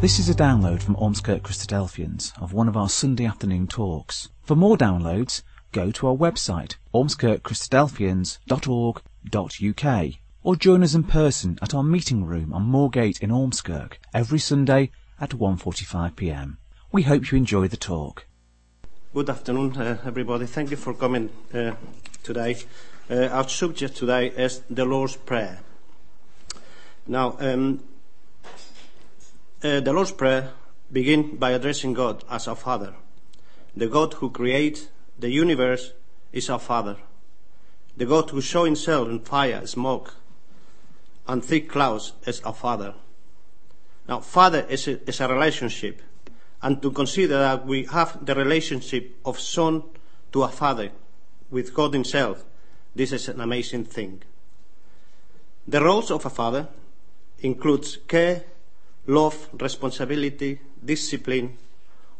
This is a download from Ormskirk Christadelphians of one of our Sunday afternoon talks. For more downloads, go to our website ormskirkchristadelphians.org.uk or join us in person at our meeting room on Moorgate in Ormskirk every Sunday at 1.45pm. We hope you enjoy the talk. Good afternoon, uh, everybody. Thank you for coming uh, today. Uh, our subject today is the Lord's Prayer. Now, um, uh, the Lord's Prayer begins by addressing God as our Father. The God who creates the universe is our Father. The God who shows himself in fire, smoke, and thick clouds is our Father. Now, Father is a, is a relationship, and to consider that we have the relationship of Son to a Father with God Himself, this is an amazing thing. The roles of a father includes care, love, responsibility, discipline,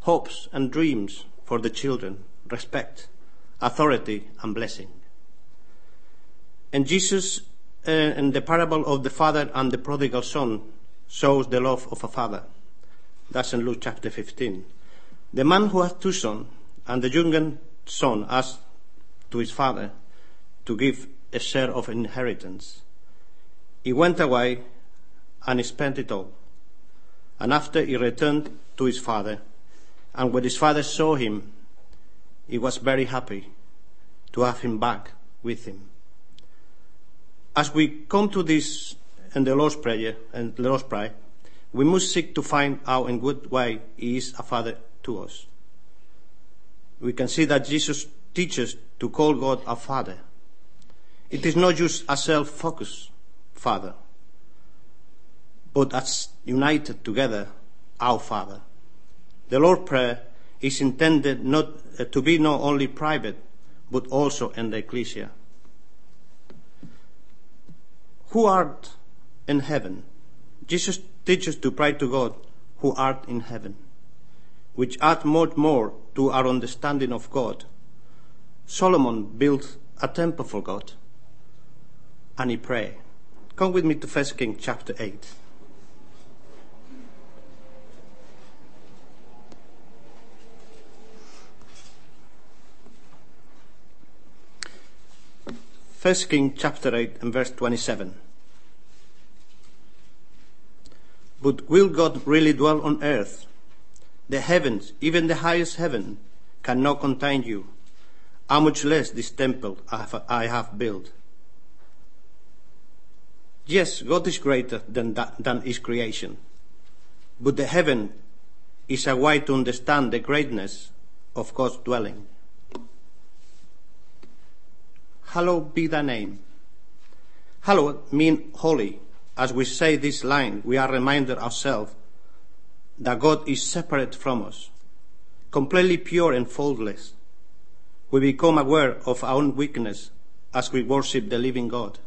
hopes and dreams for the children, respect, authority and blessing. And Jesus, uh, in the parable of the father and the prodigal son, shows the love of a father. That's in Luke chapter 15. The man who had two sons, and the younger son asked to his father to give a share of inheritance. He went away and he spent it all. And after he returned to his father, and when his father saw him, he was very happy to have him back with him. As we come to this in the Lord's Prayer and the Lord's Prayer, we must seek to find out in what way he is a father to us. We can see that Jesus teaches to call God a father. It is not just a self-focused father, but as united together, our Father. The Lord's Prayer is intended not uh, to be not only private, but also in the Ecclesia. Who art in heaven? Jesus teaches to pray to God, who art in heaven, which adds much more to our understanding of God. Solomon built a temple for God, and he prayed. Come with me to 1 Kings chapter 8. First King chapter 8 and verse 27. But will God really dwell on earth? The heavens, even the highest heaven, cannot contain you. How much less this temple I have built? Yes, God is greater than, that, than His creation. But the heaven is a way to understand the greatness of God's dwelling. Hallowed be thy name. Hallowed mean holy. As we say this line, we are reminded ourselves that God is separate from us, completely pure and faultless. We become aware of our own weakness as we worship the living God.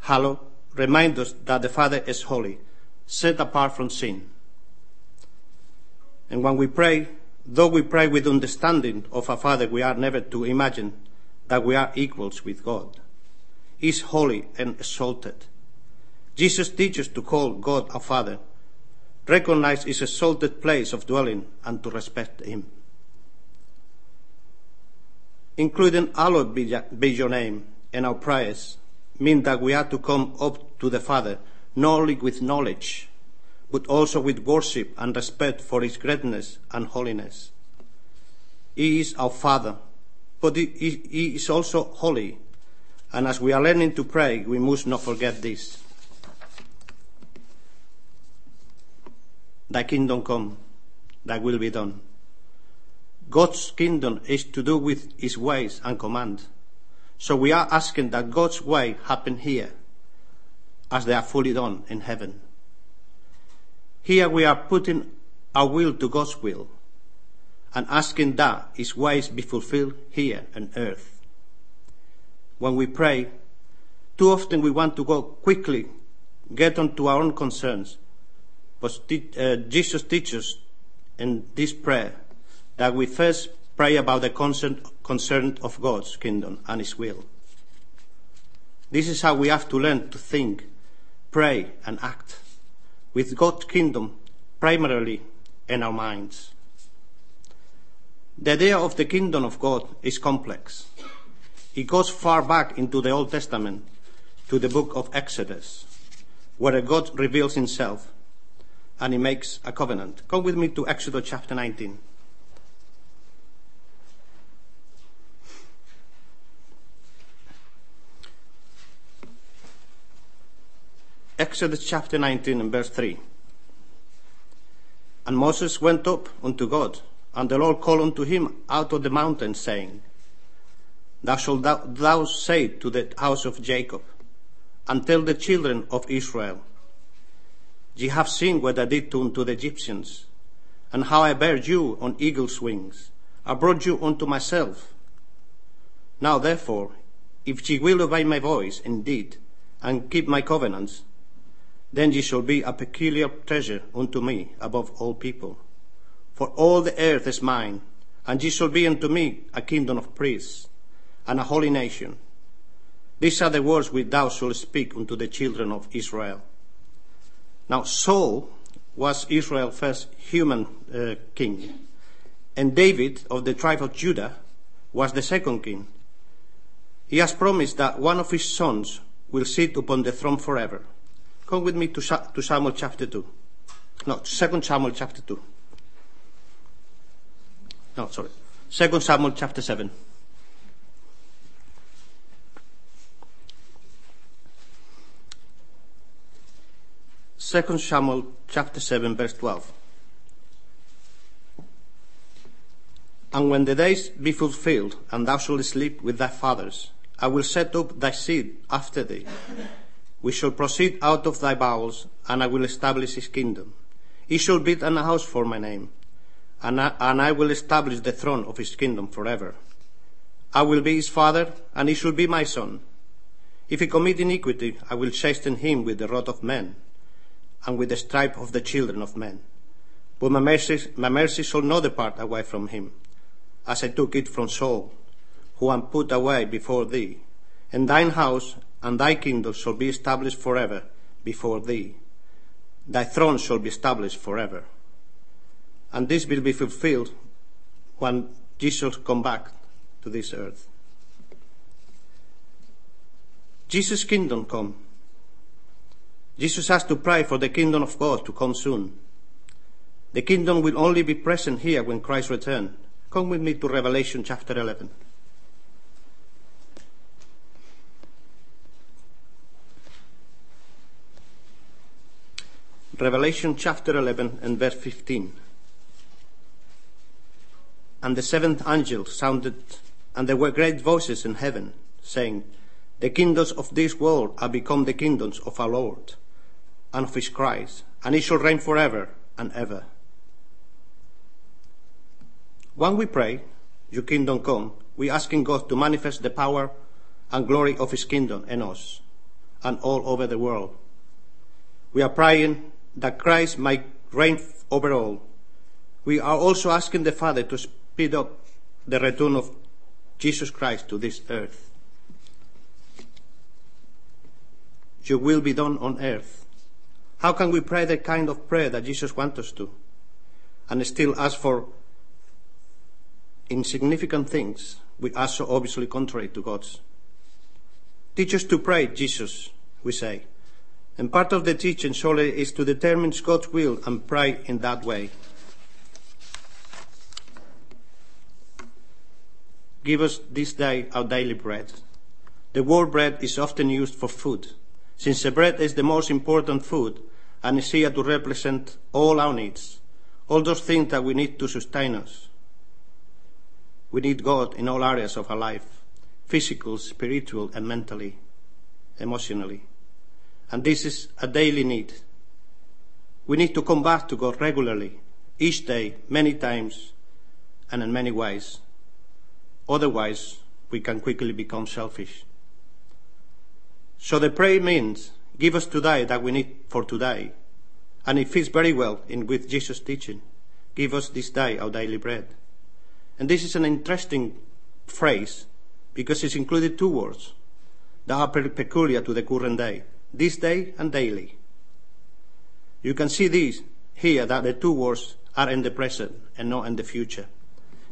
Hallowed reminds us that the Father is holy, set apart from sin. And when we pray, though we pray with understanding of a Father, we are never to imagine that we are equals with God. Is holy and exalted. Jesus teaches to call God our Father, recognize his exalted place of dwelling, and to respect him. Including hallowed be your name and our prayers mean that we are to come up to the Father not only with knowledge, but also with worship and respect for his greatness and holiness. He is our Father but he, is also holy. And as we are learning to pray, we must not forget this. Thy kingdom come, thy will be done. God's kingdom is to do with his ways and command. So we are asking that God's way happen here as they are fully done in heaven. Here we are putting our will to God's will and asking that his ways be fulfilled here on earth. When we pray, too often we want to go quickly, get on to our own concerns. But uh, Jesus teaches in this prayer that we first pray about the concern, concern of God's kingdom and His will. This is how we have to learn to think, pray, and act. with God's kingdom primarily in our minds. The idea of the kingdom of God is complex. It goes far back into the Old Testament to the book of Exodus, where God reveals himself and he makes a covenant. Come with me to Exodus chapter 19. Exodus chapter 19 and verse 3. And Moses went up unto God, and the Lord called unto him out of the mountain, saying, Thou shalt thou, thou say to the house of Jacob, and tell the children of Israel, Ye have seen what I did unto the Egyptians, and how I bare you on eagle's wings. I brought you unto myself. Now therefore, if ye will obey my voice indeed, and keep my covenants, then ye shall be a peculiar treasure unto me above all people. For all the earth is mine, and ye shall be unto me a kingdom of priests, and a holy nation. These are the words which thou shalt speak unto the children of Israel. Now Saul was Israel's first human uh, king, and David of the tribe of Judah was the second king. He has promised that one of his sons will sit upon the throne forever. Come with me to, to Samuel chapter 2. No, 2 Samuel chapter 2. No, sorry. 2 Samuel chapter 7. Second Samuel chapter 7 verse 12. And when the days be fulfilled, and thou shalt sleep with thy fathers, I will set up thy seed after thee, we shall proceed out of thy bowels, and I will establish his kingdom. He shall build an house for my name, and I, and I will establish the throne of his kingdom forever. I will be his father, and he shall be my son. If he commit iniquity, I will chasten him with the rod of men, and with the stripe of the children of men. But my mercy, my mercy shall not depart away from him, as I took it from Saul, who am put away before thee. And thine house and thy kingdom shall be established forever before thee. Thy throne shall be established forever. And this will be fulfilled when Jesus come back to this earth. Jesus' kingdom come. Jesus has to pray for the kingdom of God to come soon. The kingdom will only be present here when Christ returns. Come with me to Revelation chapter 11. Revelation chapter 11 and verse 15. And the seventh angel sounded, and there were great voices in heaven, saying, The kingdoms of this world are become the kingdoms of our Lord and of his Christ, and he shall reign forever and ever. When we pray, Your kingdom come, we asking God to manifest the power and glory of his kingdom in us and all over the world. We are praying that Christ might reign over all. We are also asking the Father to speed up the return of Jesus Christ to this earth. Your will be done on earth. How can we pray the kind of prayer that Jesus wants us to and still ask for insignificant things which are so obviously contrary to God's? Teach us to pray, Jesus, we say. And part of the teaching surely is to determine God's will and pray in that way. Give us this day our daily bread. The word bread is often used for food, since the bread is the most important food and is here to represent all our needs, all those things that we need to sustain us. We need God in all areas of our life physical, spiritual, and mentally, emotionally. And this is a daily need. We need to come back to God regularly, each day, many times, and in many ways. Otherwise, we can quickly become selfish. So the prayer means, give us today that we need for today. And it fits very well in with Jesus' teaching. Give us this day our daily bread. And this is an interesting phrase because it's included two words that are peculiar to the current day this day and daily. You can see this here that the two words are in the present and not in the future.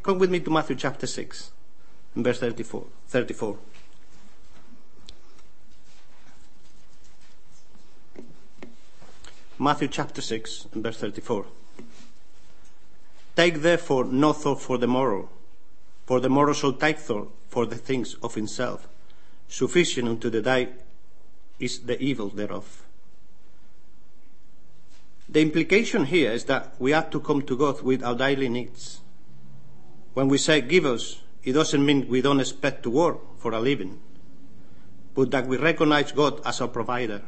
Come with me to Matthew chapter 6, verse 34. 34. Matthew chapter 6, verse 34. Take therefore no thought for the morrow, for the morrow shall take thought for the things of himself. Sufficient unto the day is the evil thereof. The implication here is that we have to come to God with our daily needs. When we say give us, it doesn't mean we don't expect to work for a living, but that we recognize God as our provider.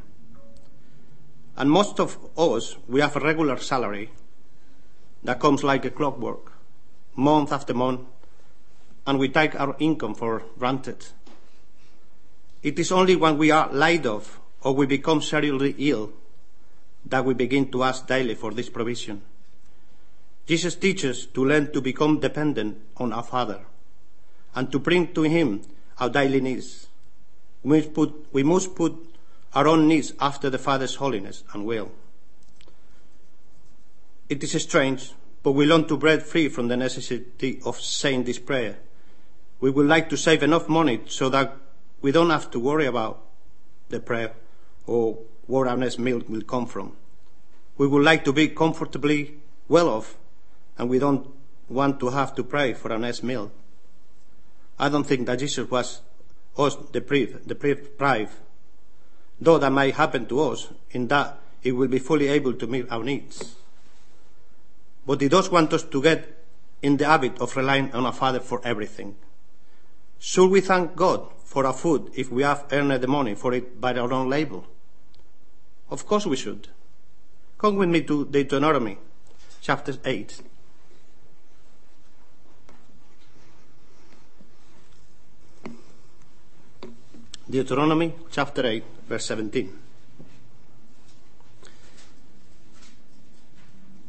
And most of us, we have a regular salary that comes like a clockwork, month after month, and we take our income for granted. It is only when we are laid off or we become seriously ill that we begin to ask daily for this provision. Jesus teaches to learn to become dependent on our Father and to bring to Him our daily needs. We must put, we must put our own needs after the Father's holiness and will. It is strange, but we long to break free from the necessity of saying this prayer. We would like to save enough money so that we don't have to worry about the prayer or where our next meal will come from. We would like to be comfortably well off and we don't want to have to pray for our next meal. I don't think that Jesus was us deprived, deprived, deprived, though that may happen to us in that he will be fully able to meet our needs. But he does want us to get in the habit of relying on our Father for everything. Should we thank God for our food if we have earned the money for it by our own labor? Of course we should. Come with me to Deuteronomy chapter 8. Deuteronomy chapter 8, verse 17.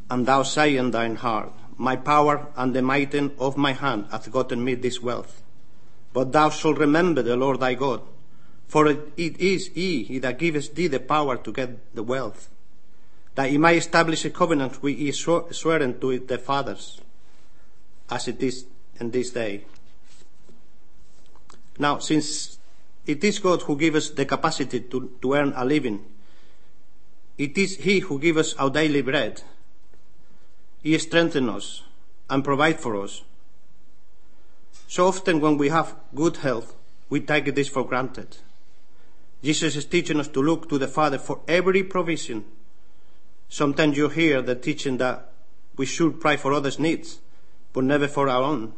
And thou say in thine heart, My power and the might of my hand hath gotten me this wealth. But thou shalt remember the Lord thy God, for it is he that giveth thee the power to get the wealth, that he may establish a covenant which he sworn to the fathers, as it is in this day. Now, since it is God who gives us the capacity to, to earn a living, it is He who gives us our daily bread. He strengthens us and provides for us. So often when we have good health, we take this for granted. Jesus is teaching us to look to the Father for every provision. Sometimes you hear the teaching that we should pray for others' needs, but never for our own.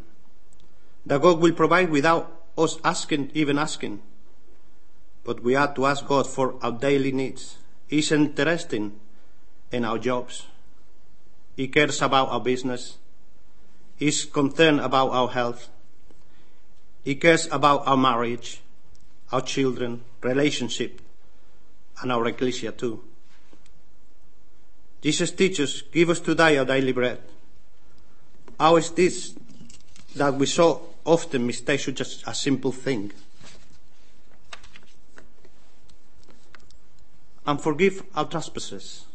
That God will provide without us asking, even asking. But we have to ask God for our daily needs. He's interested in our jobs. He cares about our business. He's concerned about our health. He cares about our marriage, our children, relationship, and our ecclesia too. Jesus teaches, give us today our daily bread. How is this that we so often mistake such a simple thing? And forgive our trespasses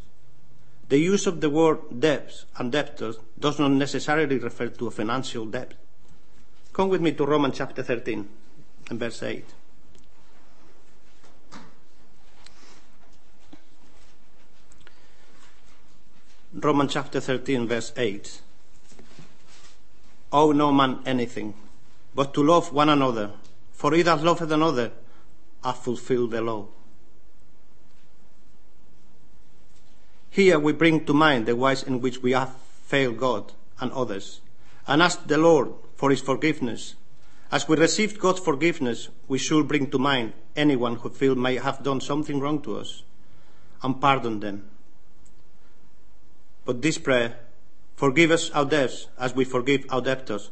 the use of the word debts and debtors does not necessarily refer to a financial debt. Come with me to Romans chapter 13 and verse 8. Romans chapter 13, verse 8. Owe no man anything, but to love one another, for he that loveth another hath fulfilled the law. Here we bring to mind the ways in which we have failed God and others, and ask the Lord for His forgiveness. As we receive God's forgiveness, we should bring to mind anyone who feel may have done something wrong to us, and pardon them. But this prayer, forgive us our debts as we forgive our debtors,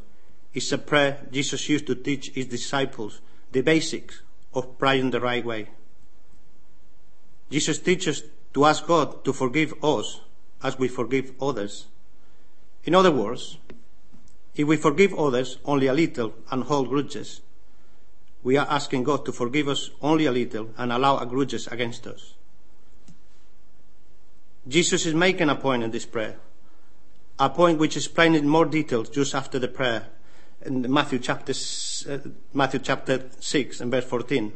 is a prayer Jesus used to teach his disciples the basics of praying the right way. Jesus teaches to ask God to forgive us as we forgive others. In other words, if we forgive others only a little and hold grudges, we are asking God to forgive us only a little and allow our grudges against us. Jesus is making a point in this prayer, a point which is explained in more detail just after the prayer in Matthew chapter, uh, Matthew chapter 6 and verse 14.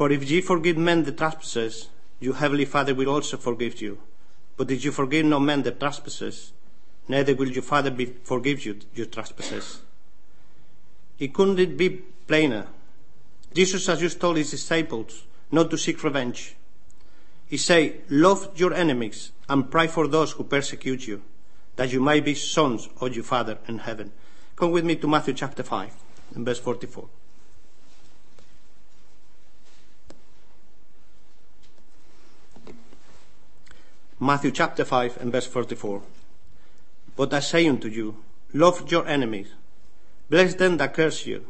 For if ye forgive men the trespasses, your heavenly Father will also forgive you. But if you forgive no man the trespasses, neither will your Father be, forgive you your trespasses. It couldn't it be plainer? Jesus has just told his disciples not to seek revenge. He say, love your enemies and pray for those who persecute you, that you may be sons of your Father in heaven. Come with me to Matthew chapter 5 and verse 44. Matthew chapter 5 and verse 44. But I say unto you, love your enemies, bless them that curse you,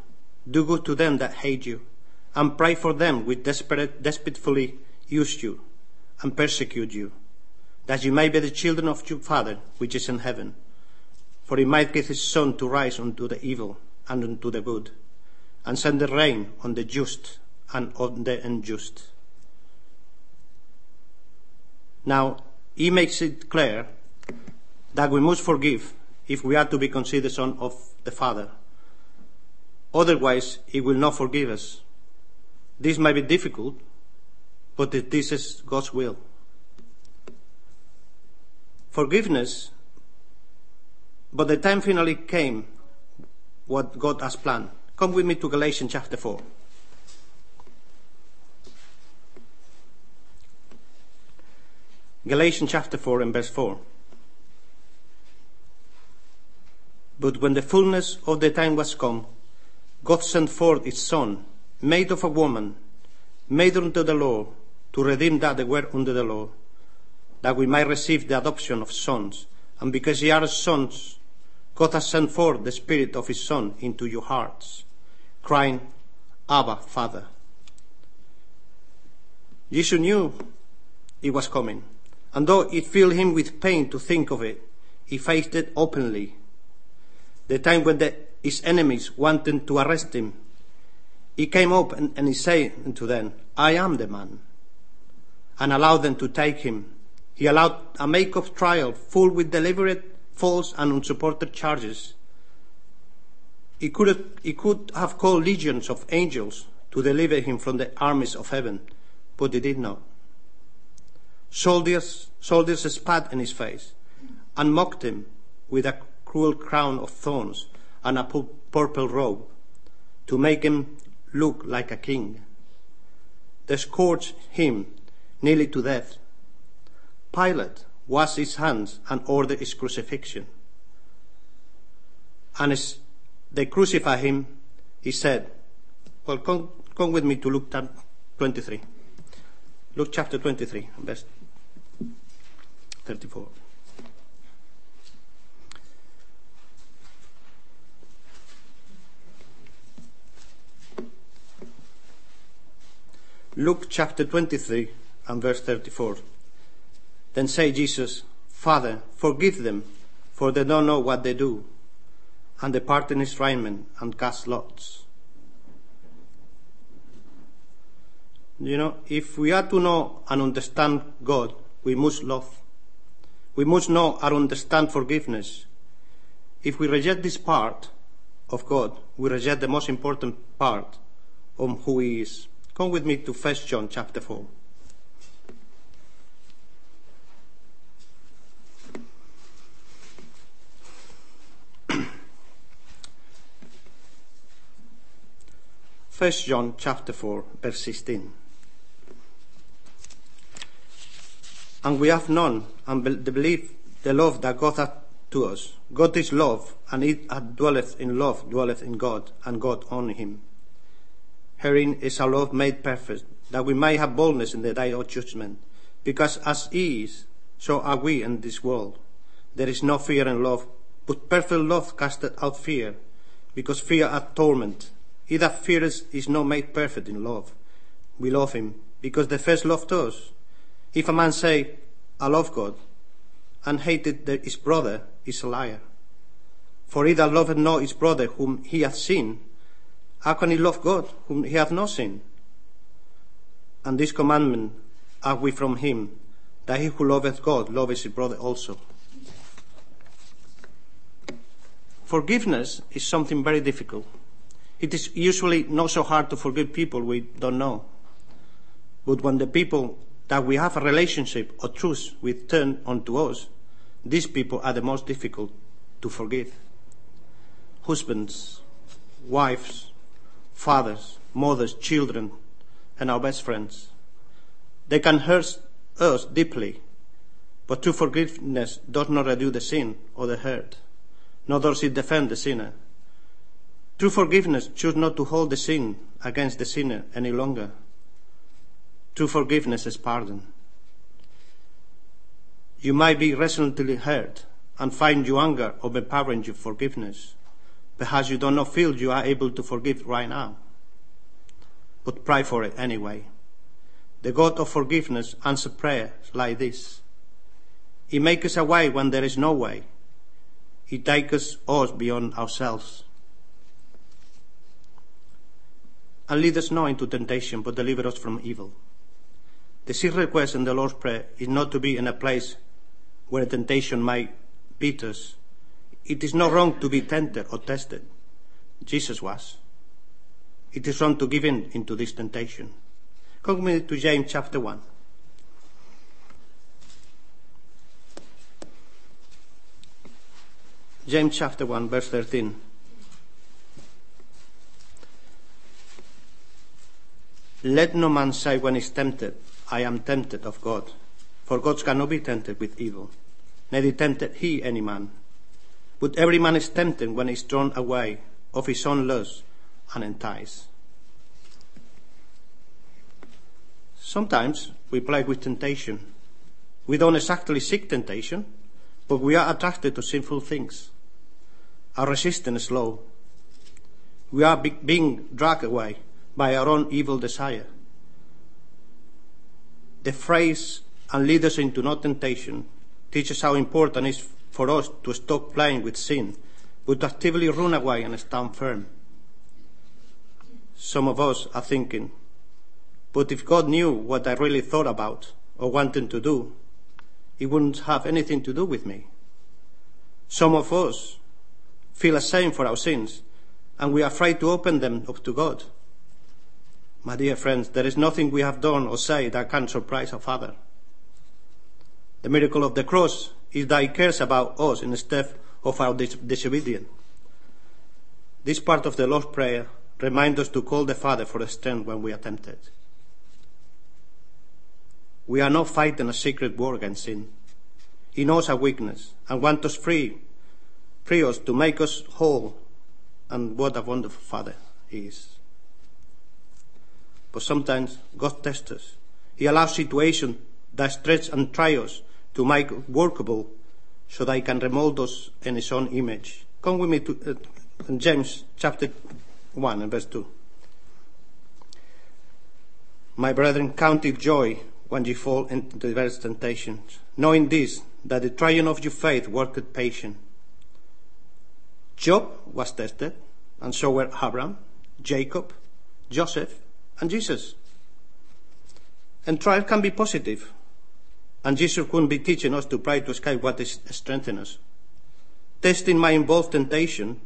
do good to them that hate you, and pray for them which despitefully use you and persecute you, that you may be the children of your Father which is in heaven. For he might give his sun to rise unto the evil and unto the good, and send the rain on the just and on the unjust. Now, he makes it clear that we must forgive if we are to be considered son of the Father. Otherwise, he will not forgive us. This may be difficult, but this is God's will. Forgiveness, but the time finally came what God has planned. Come with me to Galatians chapter 4. Galatians chapter 4 and verse 4. But when the fullness of the time was come, God sent forth his Son, made of a woman, made unto the law, to redeem that that were under the law, that we might receive the adoption of sons. And because ye are sons, God has sent forth the Spirit of his Son into your hearts, crying, Abba, Father. Jesus knew it was coming. And though it filled him with pain to think of it, he faced it openly. The time when the, his enemies wanted to arrest him, he came up and, and he said to them, I am the man, and allowed them to take him. He allowed a make of trial full with deliberate, false, and unsupported charges. He could, have, he could have called legions of angels to deliver him from the armies of heaven, but he did not. Soldiers, soldiers spat in his face and mocked him with a cruel crown of thorns and a purple robe to make him look like a king. They scourged him nearly to death. Pilate washed his hands and ordered his crucifixion. And as they crucified him, he said, Well, come, come with me to Luke 23. Luke chapter 23, verse 34. Luke chapter 23 and verse 34. Then say Jesus, Father, forgive them, for they don't know what they do. And depart in his raiment and cast lots. You know, if we are to know and understand God, we must love. We must know and understand forgiveness. If we reject this part of God, we reject the most important part of who He is. Come with me to 1 John chapter 4. First John chapter 4 verse 16. And we have known and be- believe the love that God hath to us. God is love, and it that dwelleth in love dwelleth in God, and God on him. Herein is our love made perfect, that we may have boldness in the day of judgment. Because as he is, so are we in this world. There is no fear in love, but perfect love casteth out fear, because fear hath torment. He that feareth is not made perfect in love. We love him, because the first loved us. If a man say, I love God, and hated his brother, is a liar. For he that loveth not his brother whom he hath seen, how can he love God whom he hath not seen? And this commandment are we from him, that he who loveth God loveth his brother also. Forgiveness is something very difficult. It is usually not so hard to forgive people we don't know. But when the people that we have a relationship or trust with turn onto us, these people are the most difficult to forgive. Husbands, wives, fathers, mothers, children, and our best friends. They can hurt us deeply, but true forgiveness does not reduce the sin or the hurt, nor does it defend the sinner. True forgiveness chooses not to hold the sin against the sinner any longer. True forgiveness is pardon. You might be recently hurt and find your anger overpowering your forgiveness. Perhaps you do not feel you are able to forgive right now. But pray for it anyway. The God of forgiveness answers prayers like this. He makes a way when there is no way. He takes us beyond ourselves. And lead us not into temptation, but deliver us from evil. The sixth request in the Lord's Prayer is not to be in a place where temptation might beat us. It is not wrong to be tempted or tested. Jesus was. It is wrong to give in into this temptation. Come with me to James chapter 1. James chapter 1, verse 13. Let no man say when he is tempted, I am tempted of God. For God cannot be tempted with evil, neither tempted he any man. But every man is tempted when he is drawn away of his own lust and enticed. Sometimes we play with temptation. We don't exactly seek temptation, but we are attracted to sinful things. Our resistance is low. We are be- being dragged away by our own evil desire. The phrase, and lead us into no temptation, teaches how important it is for us to stop playing with sin, but to actively run away and stand firm. Some of us are thinking, but if God knew what I really thought about or wanted to do, He wouldn't have anything to do with me. Some of us feel ashamed for our sins, and we are afraid to open them up to God. My dear friends, there is nothing we have done or said that can surprise our Father. The miracle of the cross is that He cares about us instead of our dis- disobedience. This part of the Lord's Prayer reminds us to call the Father for strength when we are tempted. We are not fighting a secret war against sin. He knows our weakness and wants us free, free us to make us whole. And what a wonderful Father He is. But sometimes God tests us. He allows situations that stretch and try us to make workable so that He can remold us in His own image. Come with me to uh, James chapter 1 and verse 2. My brethren, count it joy when you fall into diverse temptations, knowing this, that the trying of your faith worketh patience. Job was tested, and so were Abraham, Jacob, Joseph, and Jesus. And trial can be positive. positive, and Jesus couldn't be teaching us to pray to escape what is strengthening us. Testing might involve temptation,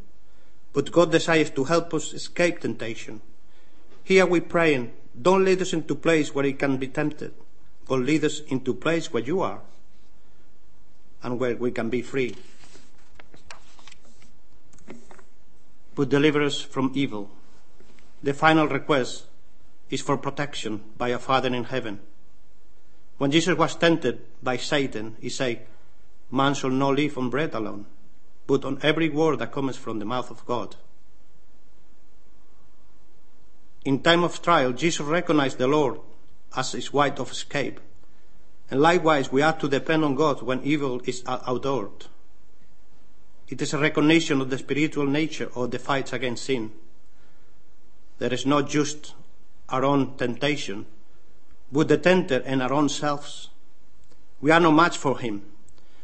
but God desires to help us escape temptation. Here we praying, don't lead us into place where it can be tempted, but lead us into place where you are and where we can be free. But deliver us from evil. The final request is for protection by a Father in heaven. When Jesus was tempted by Satan, he said, Man shall not live on bread alone, but on every word that comes from the mouth of God. In time of trial, Jesus recognized the Lord as his way of escape. And likewise, we are to depend on God when evil is outdoored. It is a recognition of the spiritual nature of the fight against sin. There is no just our own temptation, but the tempter and our own selves. We are no match for him.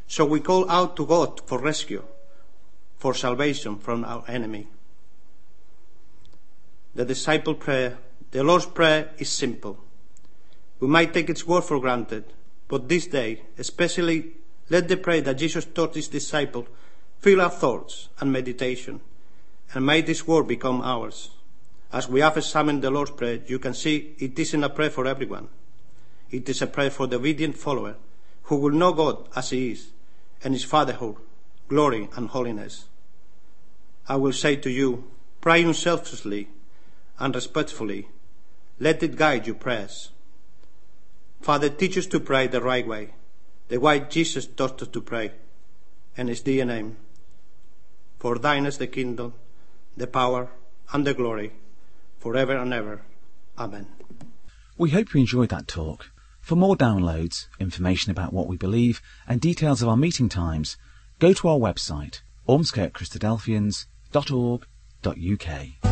So we call out to God for rescue, for salvation from our enemy. The disciple prayer, the Lord's prayer is simple. We might take its word for granted, but this day, especially, let the prayer that Jesus taught his disciples fill our thoughts and meditation, and may this word become ours. As we have examined the Lord's Prayer, you can see it isn't a prayer for everyone. It is a prayer for the obedient follower who will know God as He is and His fatherhood, glory, and holiness. I will say to you, pray unselfishly and respectfully. Let it guide your prayers. Father, teach us to pray the right way, the way Jesus taught us to pray, and His dear name. For thine is the kingdom, the power, and the glory, forever and ever. Amen. We hope you enjoyed that talk. For more downloads, information about what we believe, and details of our meeting times, go to our website, ormskirkchristadelphians.org.uk.